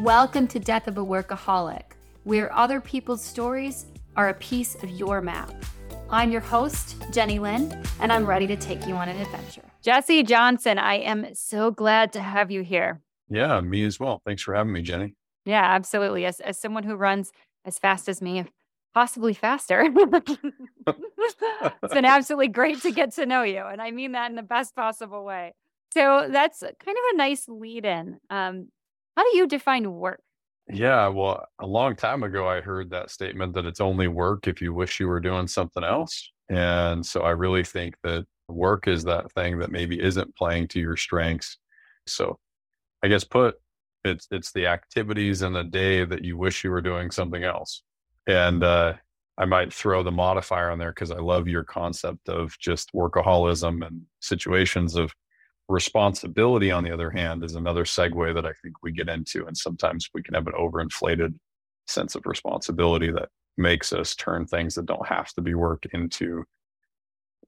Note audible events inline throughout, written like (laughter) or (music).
Welcome to Death of a Workaholic, where other people's stories are a piece of your map. I'm your host, Jenny Lynn, and I'm ready to take you on an adventure. Jesse Johnson, I am so glad to have you here. Yeah, me as well. Thanks for having me, Jenny. Yeah, absolutely. As, as someone who runs as fast as me, possibly faster, (laughs) it's been absolutely great to get to know you. And I mean that in the best possible way. So that's kind of a nice lead in. Um, how do you define work? Yeah, well, a long time ago, I heard that statement that it's only work if you wish you were doing something else. And so I really think that work is that thing that maybe isn't playing to your strengths. So I guess put it's it's the activities in the day that you wish you were doing something else. And uh, I might throw the modifier on there because I love your concept of just workaholism and situations of responsibility, on the other hand, is another segue that I think we get into. And sometimes we can have an overinflated sense of responsibility that makes us turn things that don't have to be work into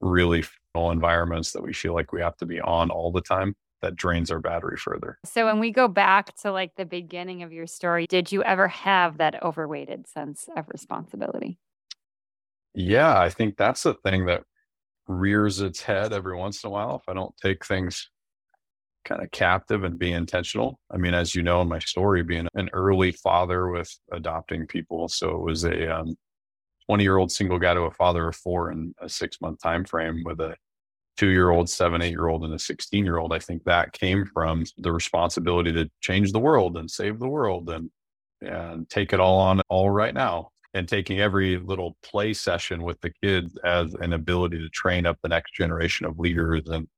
really full environments that we feel like we have to be on all the time that drains our battery further. So when we go back to like the beginning of your story, did you ever have that overweighted sense of responsibility? Yeah, I think that's the thing that rears its head every once in a while if I don't take things kind of captive and be intentional. I mean, as you know in my story, being an early father with adopting people, so it was a um, 20 year old single guy to a father of four in a six month time frame with a two year old, seven, eight year old, and a 16 year old. I think that came from the responsibility to change the world and save the world and and take it all on all right now and taking every little play session with the kids as an ability to train up the next generation of leaders and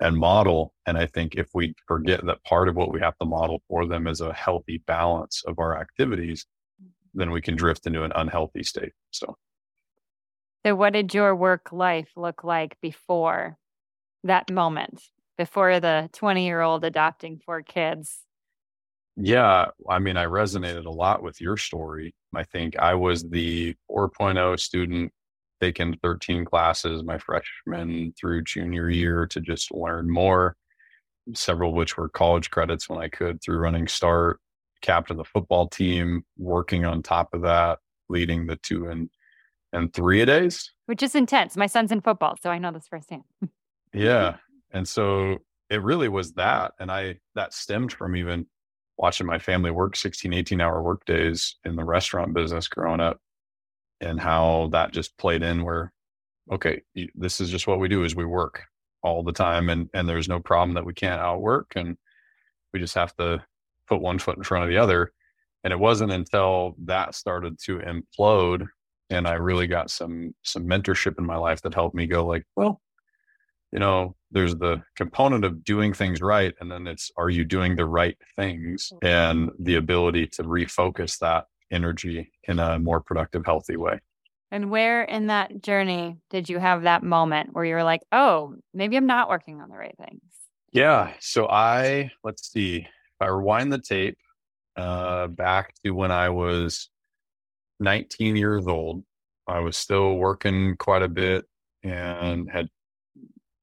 and model and i think if we forget that part of what we have to model for them is a healthy balance of our activities then we can drift into an unhealthy state so. So what did your work life look like before that moment? Before the 20 year old adopting four kids? Yeah, I mean, I resonated a lot with your story. I think I was the 4.0 student taking 13 classes my freshman through junior year to just learn more, several of which were college credits when I could through running start, captain the football team, working on top of that, leading the two and and three a days. Which is intense. My son's in football, so I know this firsthand. yeah. (laughs) And so it really was that. And I that stemmed from even watching my family work 16, 18 hour work days in the restaurant business growing up and how that just played in where, okay, this is just what we do is we work all the time and, and there's no problem that we can't outwork and we just have to put one foot in front of the other. And it wasn't until that started to implode and I really got some some mentorship in my life that helped me go like, well, you know, there's the component of doing things right and then it's are you doing the right things mm-hmm. and the ability to refocus that energy in a more productive healthy way and where in that journey did you have that moment where you were like oh maybe i'm not working on the right things yeah so i let's see if i rewind the tape uh, back to when i was 19 years old i was still working quite a bit and had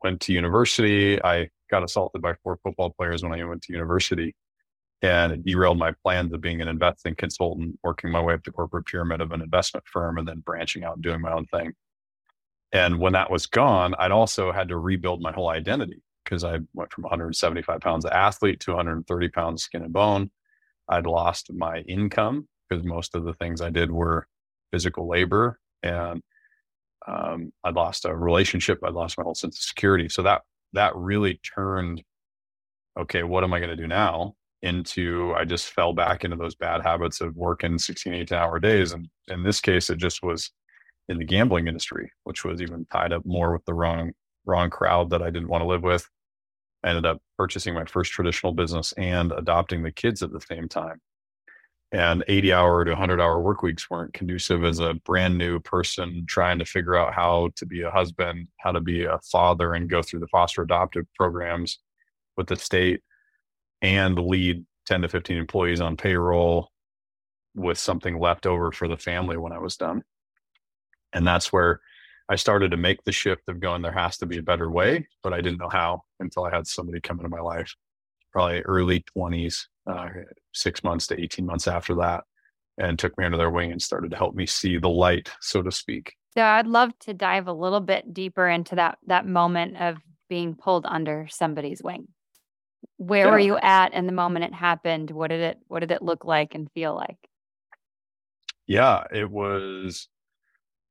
went to university. I got assaulted by four football players when I went to university. And it derailed my plans of being an investing consultant, working my way up the corporate pyramid of an investment firm and then branching out and doing my own thing. And when that was gone, I'd also had to rebuild my whole identity because I went from 175 pounds of athlete to 130 pounds skin and bone. I'd lost my income because most of the things I did were physical labor. And um, I lost a relationship. I lost my whole sense of security. So that that really turned, okay, what am I going to do now? Into I just fell back into those bad habits of working 16, 18 hour days. And in this case, it just was in the gambling industry, which was even tied up more with the wrong wrong crowd that I didn't want to live with. I ended up purchasing my first traditional business and adopting the kids at the same time and 80 hour to 100 hour work weeks weren't conducive as a brand new person trying to figure out how to be a husband how to be a father and go through the foster adoptive programs with the state and lead 10 to 15 employees on payroll with something left over for the family when i was done and that's where i started to make the shift of going there has to be a better way but i didn't know how until i had somebody come into my life probably early 20s uh, six months to 18 months after that and took me under their wing and started to help me see the light, so to speak. So I'd love to dive a little bit deeper into that that moment of being pulled under somebody's wing. Where yeah. were you at in the moment it happened? What did it what did it look like and feel like? Yeah, it was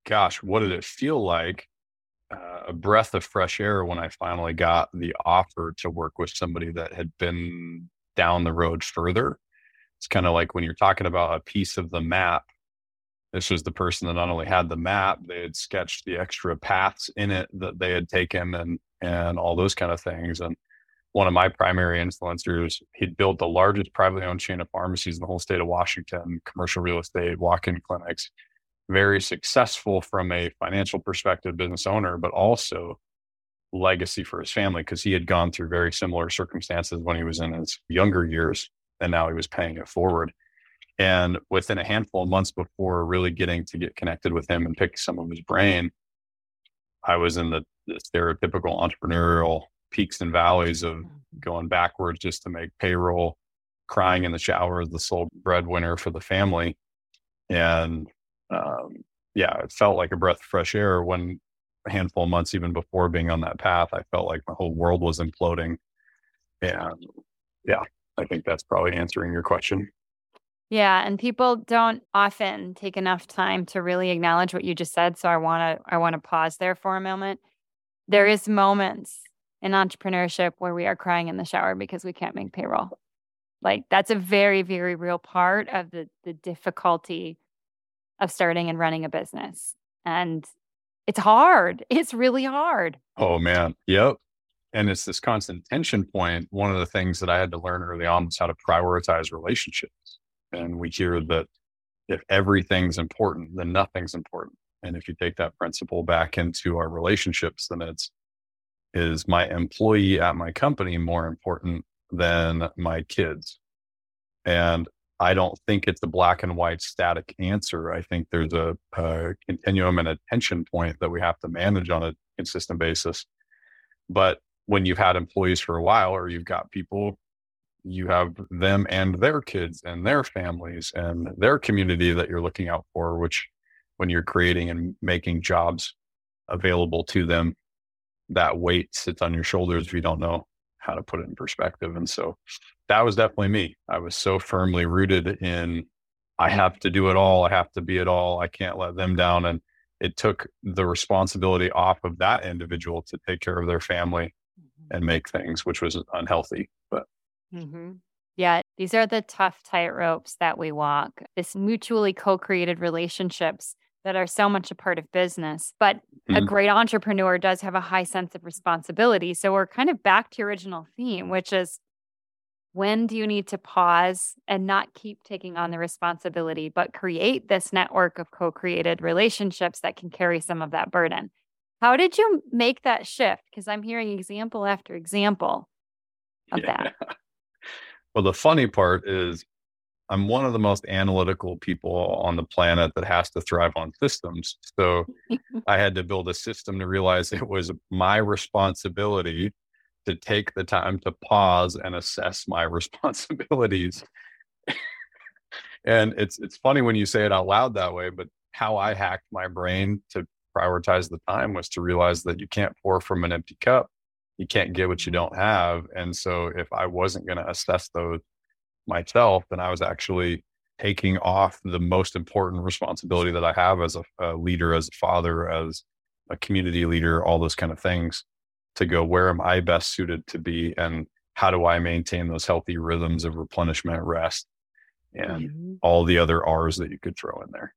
gosh, what did it feel like? Uh, a breath of fresh air when I finally got the offer to work with somebody that had been down the road further. It's kind of like when you're talking about a piece of the map this was the person that not only had the map, they had sketched the extra paths in it that they had taken and and all those kind of things. And one of my primary influencers, he'd built the largest privately owned chain of pharmacies in the whole state of Washington, commercial real estate, walk-in clinics, very successful from a financial perspective business owner, but also legacy for his family because he had gone through very similar circumstances when he was in his younger years and now he was paying it forward. And within a handful of months before really getting to get connected with him and pick some of his brain, I was in the, the stereotypical entrepreneurial peaks and valleys of mm-hmm. going backwards just to make payroll, crying in the shower as the sole breadwinner for the family. And um, yeah, it felt like a breath of fresh air when a handful of months even before being on that path, I felt like my whole world was imploding. And yeah, I think that's probably answering your question. Yeah, and people don't often take enough time to really acknowledge what you just said, so I want to I want to pause there for a moment. There is moments in entrepreneurship where we are crying in the shower because we can't make payroll. Like that's a very very real part of the the difficulty of starting and running a business. And it's hard. (laughs) It's really hard. Oh man. Yep. And it's this constant tension point. One of the things that I had to learn early on was how to prioritize relationships and we hear that if everything's important, then nothing's important. And if you take that principle back into our relationships, then it's is my employee at my company more important than my kids? And I don't think it's a black and white static answer. I think there's a, a continuum and a tension point that we have to manage on a consistent basis. But when you've had employees for a while or you've got people you have them and their kids and their families and their community that you're looking out for, which when you're creating and making jobs available to them, that weight sits on your shoulders if you don't know how to put it in perspective. And so that was definitely me. I was so firmly rooted in I have to do it all. I have to be it all. I can't let them down. And it took the responsibility off of that individual to take care of their family mm-hmm. and make things, which was unhealthy. But Mm-hmm. Yeah, these are the tough tight ropes that we walk. This mutually co-created relationships that are so much a part of business. But mm-hmm. a great entrepreneur does have a high sense of responsibility. So we're kind of back to your original theme, which is when do you need to pause and not keep taking on the responsibility, but create this network of co created relationships that can carry some of that burden? How did you make that shift? Because I'm hearing example after example of yeah. that. (laughs) Well, the funny part is I'm one of the most analytical people on the planet that has to thrive on systems. So (laughs) I had to build a system to realize it was my responsibility to take the time to pause and assess my (laughs) responsibilities. and it's it's funny when you say it out loud that way, but how I hacked my brain to prioritize the time was to realize that you can't pour from an empty cup you can't get what you don't have. And so if I wasn't going to assess those myself, then I was actually taking off the most important responsibility that I have as a, a leader, as a father, as a community leader, all those kind of things to go, where am I best suited to be? And how do I maintain those healthy rhythms of replenishment, rest, and mm-hmm. all the other R's that you could throw in there?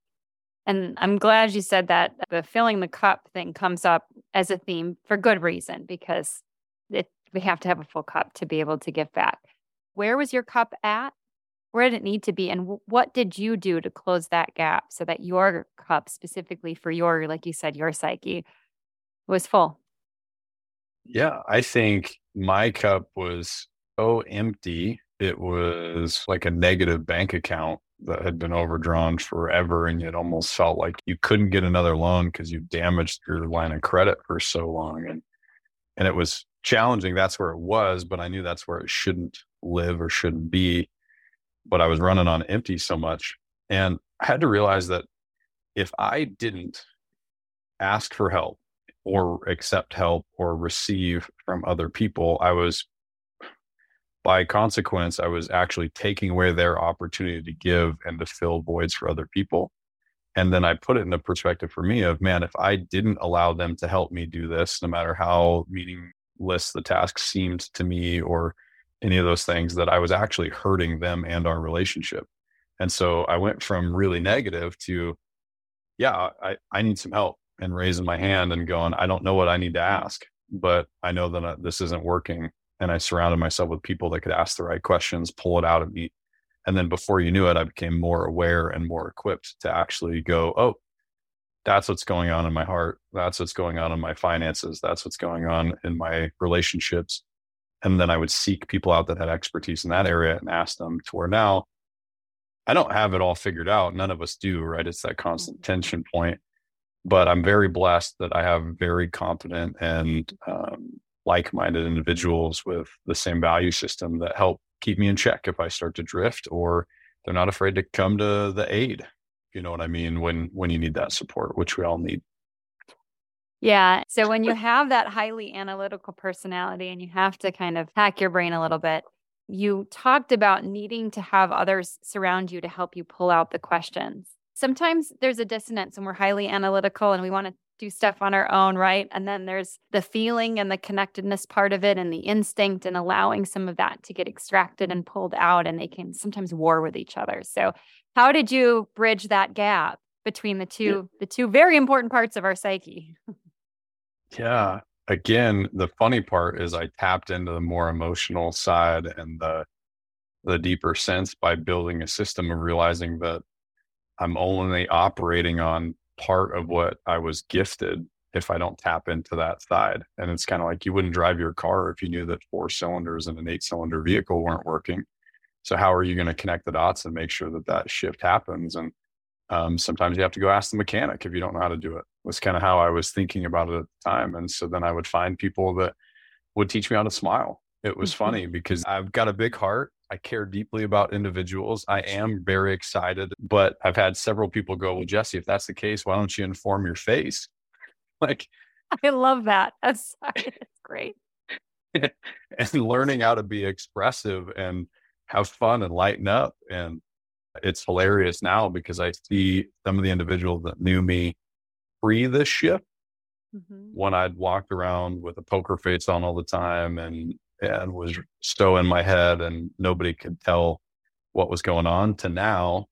And I'm glad you said that the filling the cup thing comes up as a theme for good reason because it, we have to have a full cup to be able to give back. Where was your cup at? Where did it need to be? And what did you do to close that gap so that your cup, specifically for your, like you said, your psyche, was full? Yeah, I think my cup was so empty. It was like a negative bank account that had been overdrawn forever. And it almost felt like you couldn't get another loan because you damaged your line of credit for so long. And and it was challenging that's where it was but i knew that's where it shouldn't live or shouldn't be but I was running on empty so much. And I had to realize that if I didn't ask for help or accept help or receive from other people, I was, by consequence, I was actually taking away their opportunity to give and to fill voids for other people. And then I put it in the perspective for me of, man, if I didn't allow them to help me do this, no matter how meaningless the task seemed to me or any of those things, that I was actually hurting them and our relationship. And so I went from really negative to, yeah, I, I need some help and raising my hand and going, I don't know what I need to ask, but I know that uh, this isn't working. And I surrounded myself with people that could ask the right questions, pull it out of me. And then before you knew it, I became more aware and more equipped to actually go, oh, that's what's going on in my heart. That's what's going on in my finances. That's what's going on in my relationships. And then I would seek people out that had expertise in that area and ask them to where now I don't have it all figured out. None of us do, right? It's that constant mm-hmm. tension point but I'm very blessed that I have very competent and um, like-minded individuals with the same value system that help keep me in check if I start to drift, or they're not afraid to come to the aid. You know what I mean? When when you need that support, which we all need. Yeah. So when you (laughs) have that highly analytical personality and you have to kind of hack your brain a little bit, you talked about needing to have others surround you to help you pull out the questions sometimes there's a dissonance and we're highly analytical and we want to do stuff on our own, right? And then there's the feeling and the connectedness part of it and the instinct and allowing some of that to get extracted and pulled out and they can sometimes war with each other. So, how did you bridge that gap between the two yeah. the two very important parts of our psyche? (laughs) yeah. Again, the funny part is I tapped into the more emotional side and the the deeper sense by building a system of realizing that I'm only operating on part of what I was gifted if I don't tap into that side. And it's kind of like you wouldn't drive your car if you knew that four cylinders in an eight cylinder vehicle weren't working. So how are you going to connect the dots and make sure that that shift happens? And um, sometimes you have to go ask the mechanic if you don't know how to do it. Was kind of how I was thinking about it at the time. And so then I would find people that would teach me how to smile. It was mm-hmm. funny because I've got a big heart I care deeply about individuals. I am very excited, but I've had several people go, Well, Jesse, if that's the case, why don't you inform your face? (laughs) like, I love that. That's, (laughs) that's great. (laughs) and learning how to be expressive and have fun and lighten up. And it's hilarious now because I see some of the individuals that knew me pre this shift mm-hmm. when I'd walked around with a poker face on all the time and and was stow in my head and nobody could tell what was going on to now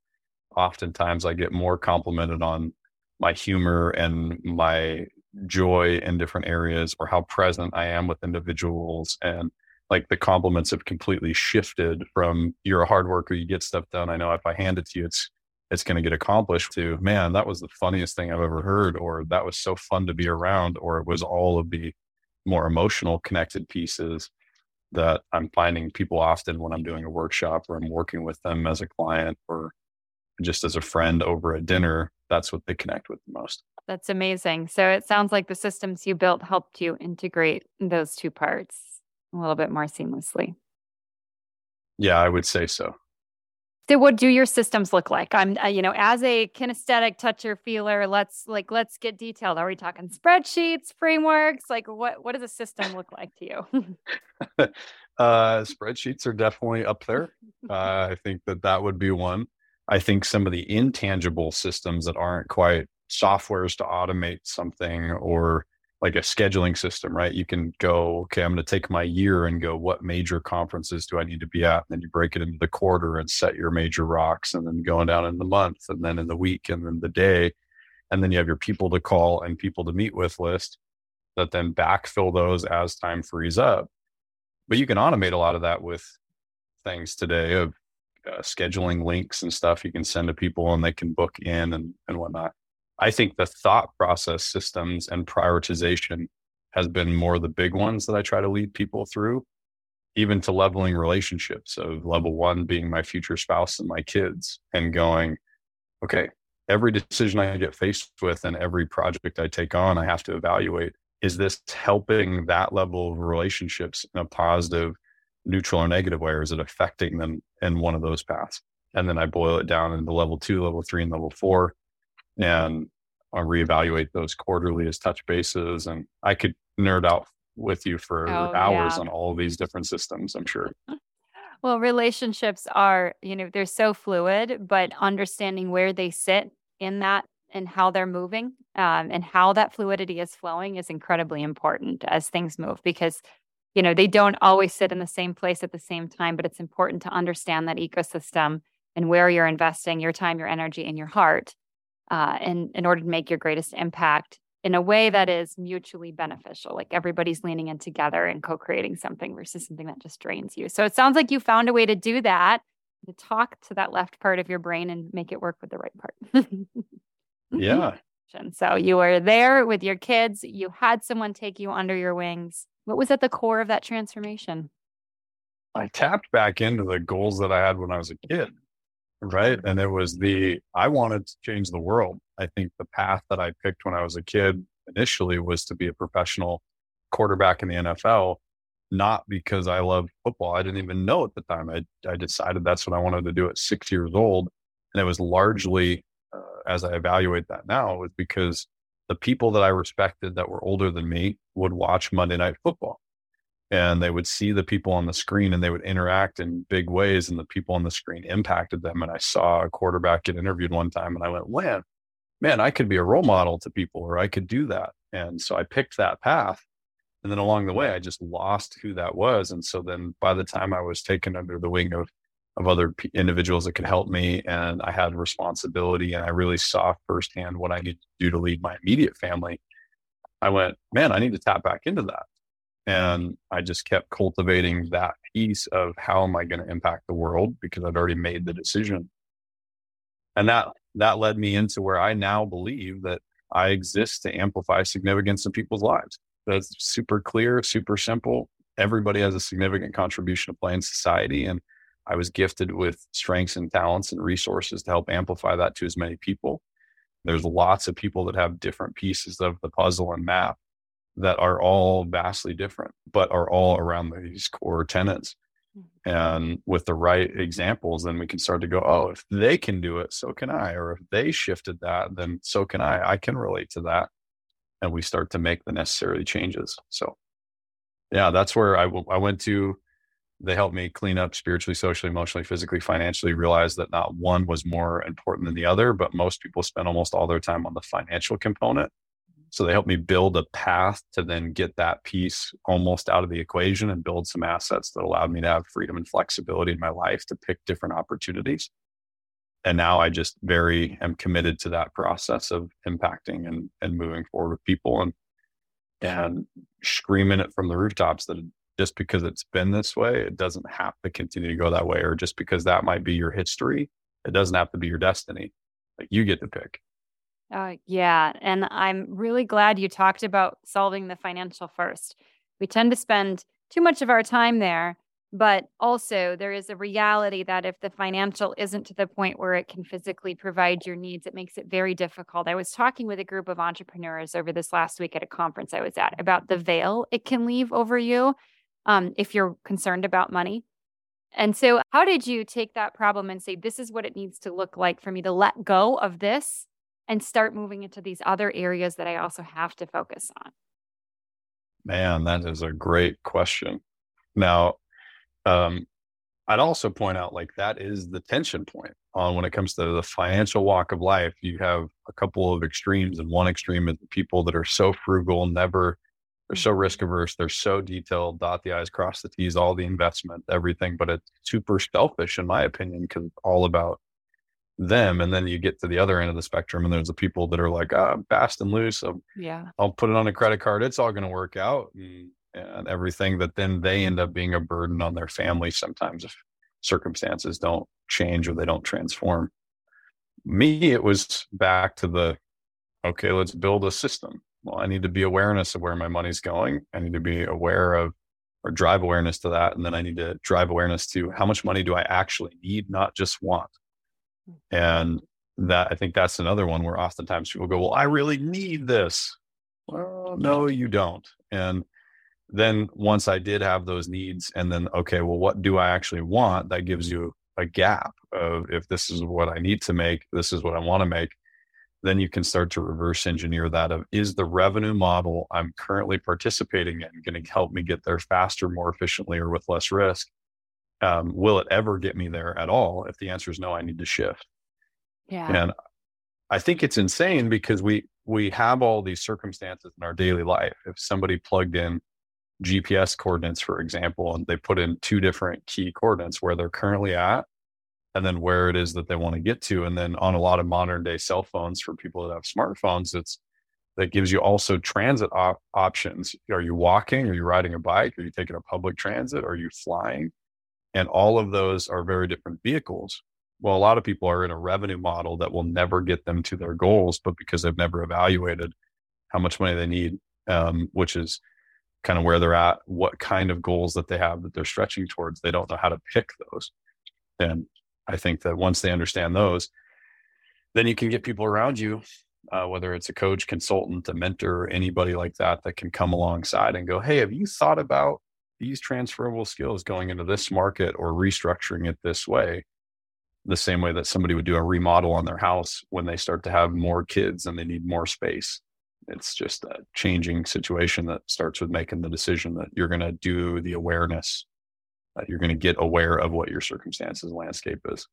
oftentimes i get more complimented on my humor and my joy in different areas or how present i am with individuals and like the compliments have completely shifted from you're a hard worker you get stuff done i know if i hand it to you it's it's going to get accomplished to man that was the funniest thing i've ever heard or that was so fun to be around or it was all of the more emotional connected pieces that I'm finding people often when I'm doing a workshop or I'm working with them as a client or just as a friend over a dinner, that's what they connect with the most. That's amazing. So it sounds like the systems you built helped you integrate those two parts a little bit more seamlessly. Yeah, I would say so. So what do your systems look like? I'm uh, you know, as a kinesthetic toucher feeler, let's like let's get detailed. Are we talking spreadsheets, frameworks? Like what what does a system look like to you? (laughs) uh spreadsheets are definitely up there. (laughs) Uh, I think that that would be one. I think some of the intangible systems that aren't quite softwares to automate something or like a scheduling system, right? You can go, okay, I'm going to take my year and go, what major conferences do I need to be at? And then you break it into the quarter and set your major rocks, and then going down in the month, and then in the week, and then the day. And then you have your people to call and people to meet with list that then backfill those as time frees up. But you can automate a lot of that with things today of uh, scheduling links and stuff you can send to people and they can book in and, and whatnot. I think the thought process systems and prioritization has been more the big ones that I try to lead people through, even to leveling relationships of level one being my future spouse and my kids, and going, okay, every decision I get faced with and every project I take on, I have to evaluate is this helping that level of relationships in a positive neutral or negative way, or is it affecting them in one of those paths? And then I boil it down into level two, level three, and level four. And I reevaluate those quarterly as touch bases. And I could nerd out with you for oh, hours yeah. on all of these different systems, I'm sure. (laughs) Well, relationships are, you know, they're so fluid, but understanding where they sit in that and how they're moving um, and how that fluidity is flowing is incredibly important as things move because you know they don't always sit in the same place at the same time but it's important to understand that ecosystem and where you're investing your time your energy and your heart uh, in, in order to make your greatest impact in a way that is mutually beneficial like everybody's leaning in together and co-creating something versus something that just drains you so it sounds like you found a way to do that to talk to that left part of your brain and make it work with the right part (laughs) Yeah. So you were there with your kids, you had someone take you under your wings. What was at the core of that transformation? I tapped back into the goals that I had when I was a kid. Right. And it was the, I wanted to change the world. I think the path that I picked when I was a kid initially was to be a professional quarterback in the NFL, not because I love football. I didn't even know at the time. I, I decided that's what I wanted to do at six years old. And it was largely uh, as I evaluate that now was because the people that I respected that were older than me would watch Monday Night Football and they would see the people on the screen and they would interact in big ways and the people on the screen impacted them. And I saw a quarterback get interviewed one time and I went, man, man, I could be a role model to people or I could do that. And so I picked that path. And then along the way, I just lost who that was. And so then by the time I was taken under the wing of of other p- individuals that could help me and i had responsibility and i really saw firsthand what i needed to do to lead my immediate family i went man i need to tap back into that and i just kept cultivating that piece of how am i going to impact the world because i'd already made the decision. And that that led me into where i now believe that i exist to amplify significance in people's lives. That's super clear super simple. Everybody has a significant contribution to play in society and I was gifted with strengths and talents and resources to help amplify that to as many people. There's lots of people that have different pieces of the puzzle and map that are all vastly different, but are all around these core tenets. Mm-hmm. And with the right examples, then we can start to go, oh, if they can do it, so can I. Or if they shifted that, then so can I. I can relate to that. And we start to make the necessary changes. So, yeah, that's where I, w- I went to they helped me clean up spiritually, socially, emotionally, physically, financially, realize that not one was more important than the other, but most people spend almost all their time on the financial component. So they helped me build a path to then get that piece almost out of the equation and build some assets that allowed me to have freedom and flexibility in my life to pick different opportunities. And now I just very am committed to that process of impacting and, and moving forward with people and and screaming it from the rooftops that just because it's been this way, it doesn't have to continue to go that way. Or just because that might be your history, it doesn't have to be your destiny. Like you get to pick. Uh, yeah. And I'm really glad you talked about solving the financial first. We tend to spend too much of our time there, but also there is a reality that if the financial isn't to the point where it can physically provide your needs, it makes it very difficult. I was talking with a group of entrepreneurs over this last week at a conference I was at about the veil it can leave over you um, if you're concerned about money. And so, how did you take that problem and say, this is what it needs to look like for me to let go of this and start moving into these other areas that I also have to focus on? Man, that is a great question. Now, um, I'd also point out like that is the tension point on when it comes to the financial walk of life. You have a couple of extremes, and one extreme is people that are so frugal, never they're so risk averse. They're so detailed, dot the I's, cross the T's, all the investment, everything. But it's super selfish, in my opinion, because it's all about them. And then you get to the other end of the spectrum, and there's the people that are like, ah, fast and loose. So yeah, I'll put it on a credit card. It's all going to work out and, and everything. But then they end up being a burden on their family sometimes if circumstances don't change or they don't transform. Me, it was back to the okay, let's build a system well, I need to be awareness of where my money's going. I need to be aware of or drive awareness to that. And then I need to drive awareness to how much money do I actually need, not just want. And that I think that's another one where oftentimes people go, Well, I really need this. Well, no, you don't. And then once I did have those needs, and then, okay, well, what do I actually want? That gives you a gap of if this is what I need to make, this is what I want to make. Then you can start to reverse engineer that of is the revenue model I'm currently participating in going to help me get there faster, more efficiently, or with less risk? Um, will it ever get me there at all? If the answer is no, I need to shift. Yeah. And I think it's insane because we we have all these circumstances in our daily life. If somebody plugged in GPS coordinates, for example, and they put in two different key coordinates where they're currently at and then where it is that they want to get to. And then on a lot of modern day cell phones for people that have smartphones, it's that gives you also transit op- options. Are you walking? Are you riding a bike? Are you taking a public transit? Are you flying? And all of those are very different vehicles. Well, a lot of people are in a revenue model that will never get them to their goals, but because they've never evaluated how much money they need, um, which is kind of where they're at, what kind of goals that they have that they're stretching towards. They don't know how to pick those. And I think that once they understand those, then you can get people around you, uh, whether it's a coach, consultant, a mentor, anybody like that, that can come alongside and go, Hey, have you thought about these transferable skills going into this market or restructuring it this way? The same way that somebody would do a remodel on their house when they start to have more kids and they need more space. It's just a changing situation that starts with making the decision that you're going to do the awareness that you're going to get aware of what your circumstances landscape is.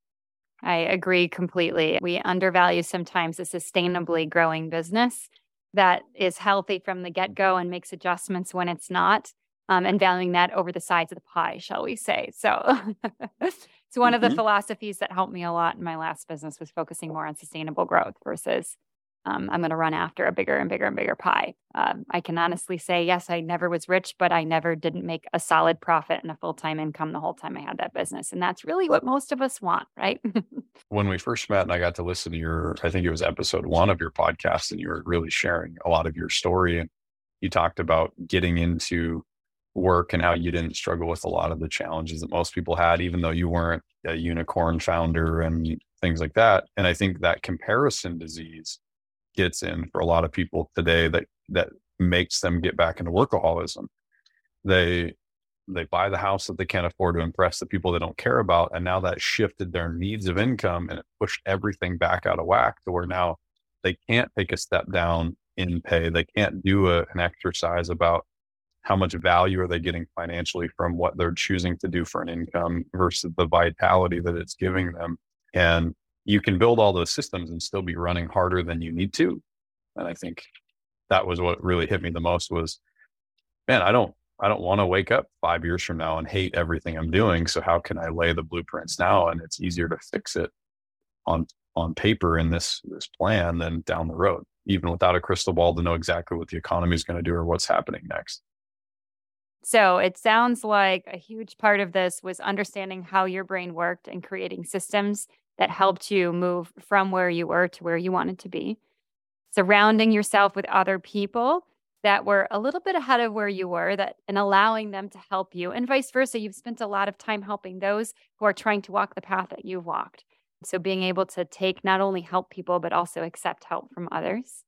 I agree completely. We undervalue sometimes a sustainably growing business that is healthy from the get-go and makes adjustments when it's not um, and valuing that over the sides of the pie shall we say so (laughs) it's one mm-hmm. of the mm-hmm. philosophies that helped me a lot in my last business was focusing more on sustainable growth versus um, I'm going to run after a bigger and bigger and bigger pie. Um, I can honestly say, yes, I never was rich, but I never didn't make a solid profit and a full time income the whole time I had that business. And that's really what most of us want, right? (laughs) when we first met and I got to listen to your, I think it was episode one of your podcast, and you were really sharing a lot of your story. And you talked about getting into work and how you didn't struggle with a lot of the challenges that most people had, even though you weren't a unicorn founder and things like that. And I think that comparison disease gets in for a lot of people today that that makes them get back into workaholism. They they buy the house that they can't afford to impress the people they don't care about, and now that shifted their needs of income and it pushed everything back out of whack to where now they can't take a step down in pay. They can't do a, an exercise about how much value are they getting financially from what they're choosing to do for an income versus the vitality that it's giving them. And you can build all those systems and still be running harder than you need to. And I think that was what really hit me the most was, man, I don't, I don't want to wake up five years from now and hate everything I'm doing. So how can I lay the blueprints now? And it's easier to fix it on, on paper in this, this plan than down the road, even without a crystal ball to know exactly what the economy is going to do or what's happening next. So it sounds like a huge part of this was understanding how your brain worked and creating systems that helped you move from where you were to where you wanted to be. Surrounding yourself with other people that were a little bit ahead of where you were that and allowing them to help you and vice versa you've spent a lot of time helping those who are trying to walk the path that you've walked so being able to take not only help people but also accept help from others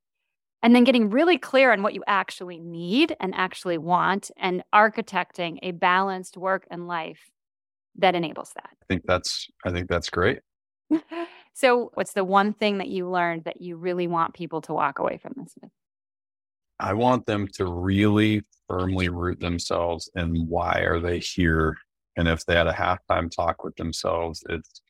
and then getting really clear on what you actually need and actually want and architecting a balanced work and life that enables that i think that's i think that's great (laughs) so, what's the one thing that you learned that you really want people to walk away from this with? I want them to really firmly root themselves in why are they here, and if they had a halftime talk with themselves, it's it,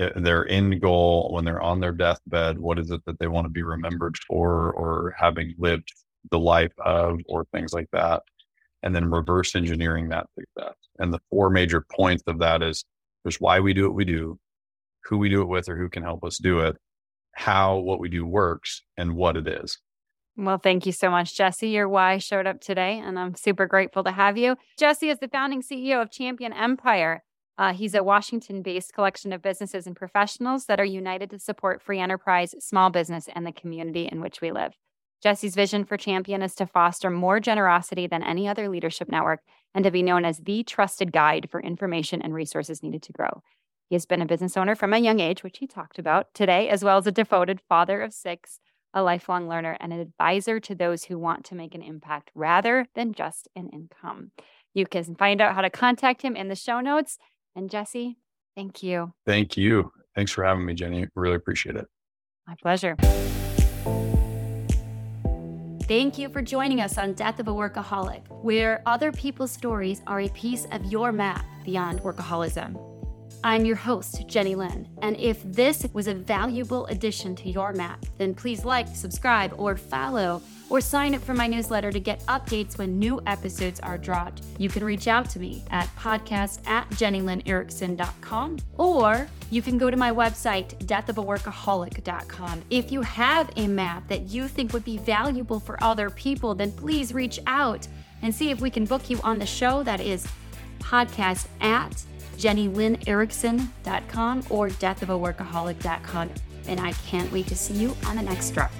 Uh, their end goal when they're on their deathbed. What is it that they want to be remembered for, or having lived the life of, or things like that, and then reverse engineering that success. And the four major points of that is there's why we do what we do who we do it with or who can help us do it, how what we do works, and what it is. Well, thank you so much, Jesse. Your why showed up today, and I'm super grateful to have you. Jesse is the founding CEO of Champion Empire. Uh, he's a Washington based collection of businesses and professionals that are united to support free enterprise, small business, and the community in which we live. Jesse's vision for Champion is to foster more generosity than any other leadership network and to be known as the trusted guide for information and resources needed to grow. He has been a business owner from a young age, which he talked about today, as well as a devoted father of six, a lifelong learner, and an advisor to those who want to make an impact rather than just an income. You can find out how to contact him in the show notes. And Jesse, thank you. Thank you. Thanks for having me, Jenny. Really appreciate it. My pleasure. Thank you for joining us on Death of a Workaholic, where other people's stories are a piece of your map beyond workaholism. I'm your host, Jenny Lynn, and if this was a valuable addition to your map, then please like, subscribe, or follow, or sign up for my newsletter to get updates when new episodes are dropped. You can reach out to me at podcast at jennylynnerickson.com, or you can go to my website, deathofaworkaholic.com. If you have a map that you think would be valuable for other people, then please reach out and see if we can book you on the show. That is podcast at jennylynnerickson.com or deathofaworkaholic.com. And I can't wait to see you on the next drop.